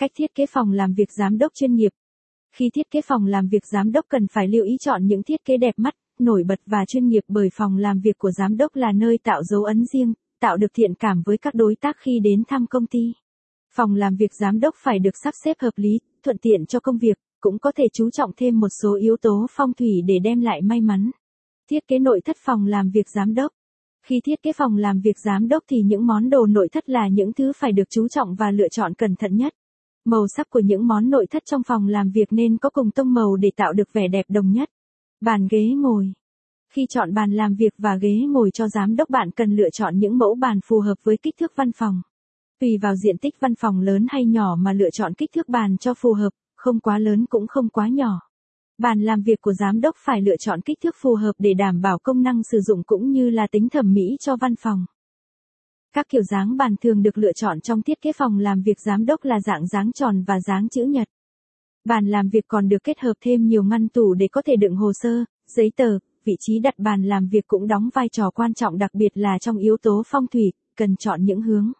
Cách thiết kế phòng làm việc giám đốc chuyên nghiệp. Khi thiết kế phòng làm việc giám đốc cần phải lưu ý chọn những thiết kế đẹp mắt, nổi bật và chuyên nghiệp bởi phòng làm việc của giám đốc là nơi tạo dấu ấn riêng, tạo được thiện cảm với các đối tác khi đến thăm công ty. Phòng làm việc giám đốc phải được sắp xếp hợp lý, thuận tiện cho công việc, cũng có thể chú trọng thêm một số yếu tố phong thủy để đem lại may mắn. Thiết kế nội thất phòng làm việc giám đốc. Khi thiết kế phòng làm việc giám đốc thì những món đồ nội thất là những thứ phải được chú trọng và lựa chọn cẩn thận nhất. Màu sắc của những món nội thất trong phòng làm việc nên có cùng tông màu để tạo được vẻ đẹp đồng nhất. Bàn ghế ngồi. Khi chọn bàn làm việc và ghế ngồi cho giám đốc bạn cần lựa chọn những mẫu bàn phù hợp với kích thước văn phòng. Tùy vào diện tích văn phòng lớn hay nhỏ mà lựa chọn kích thước bàn cho phù hợp, không quá lớn cũng không quá nhỏ. Bàn làm việc của giám đốc phải lựa chọn kích thước phù hợp để đảm bảo công năng sử dụng cũng như là tính thẩm mỹ cho văn phòng. Các kiểu dáng bàn thường được lựa chọn trong thiết kế phòng làm việc giám đốc là dạng dáng tròn và dáng chữ nhật. Bàn làm việc còn được kết hợp thêm nhiều ngăn tủ để có thể đựng hồ sơ, giấy tờ, vị trí đặt bàn làm việc cũng đóng vai trò quan trọng đặc biệt là trong yếu tố phong thủy, cần chọn những hướng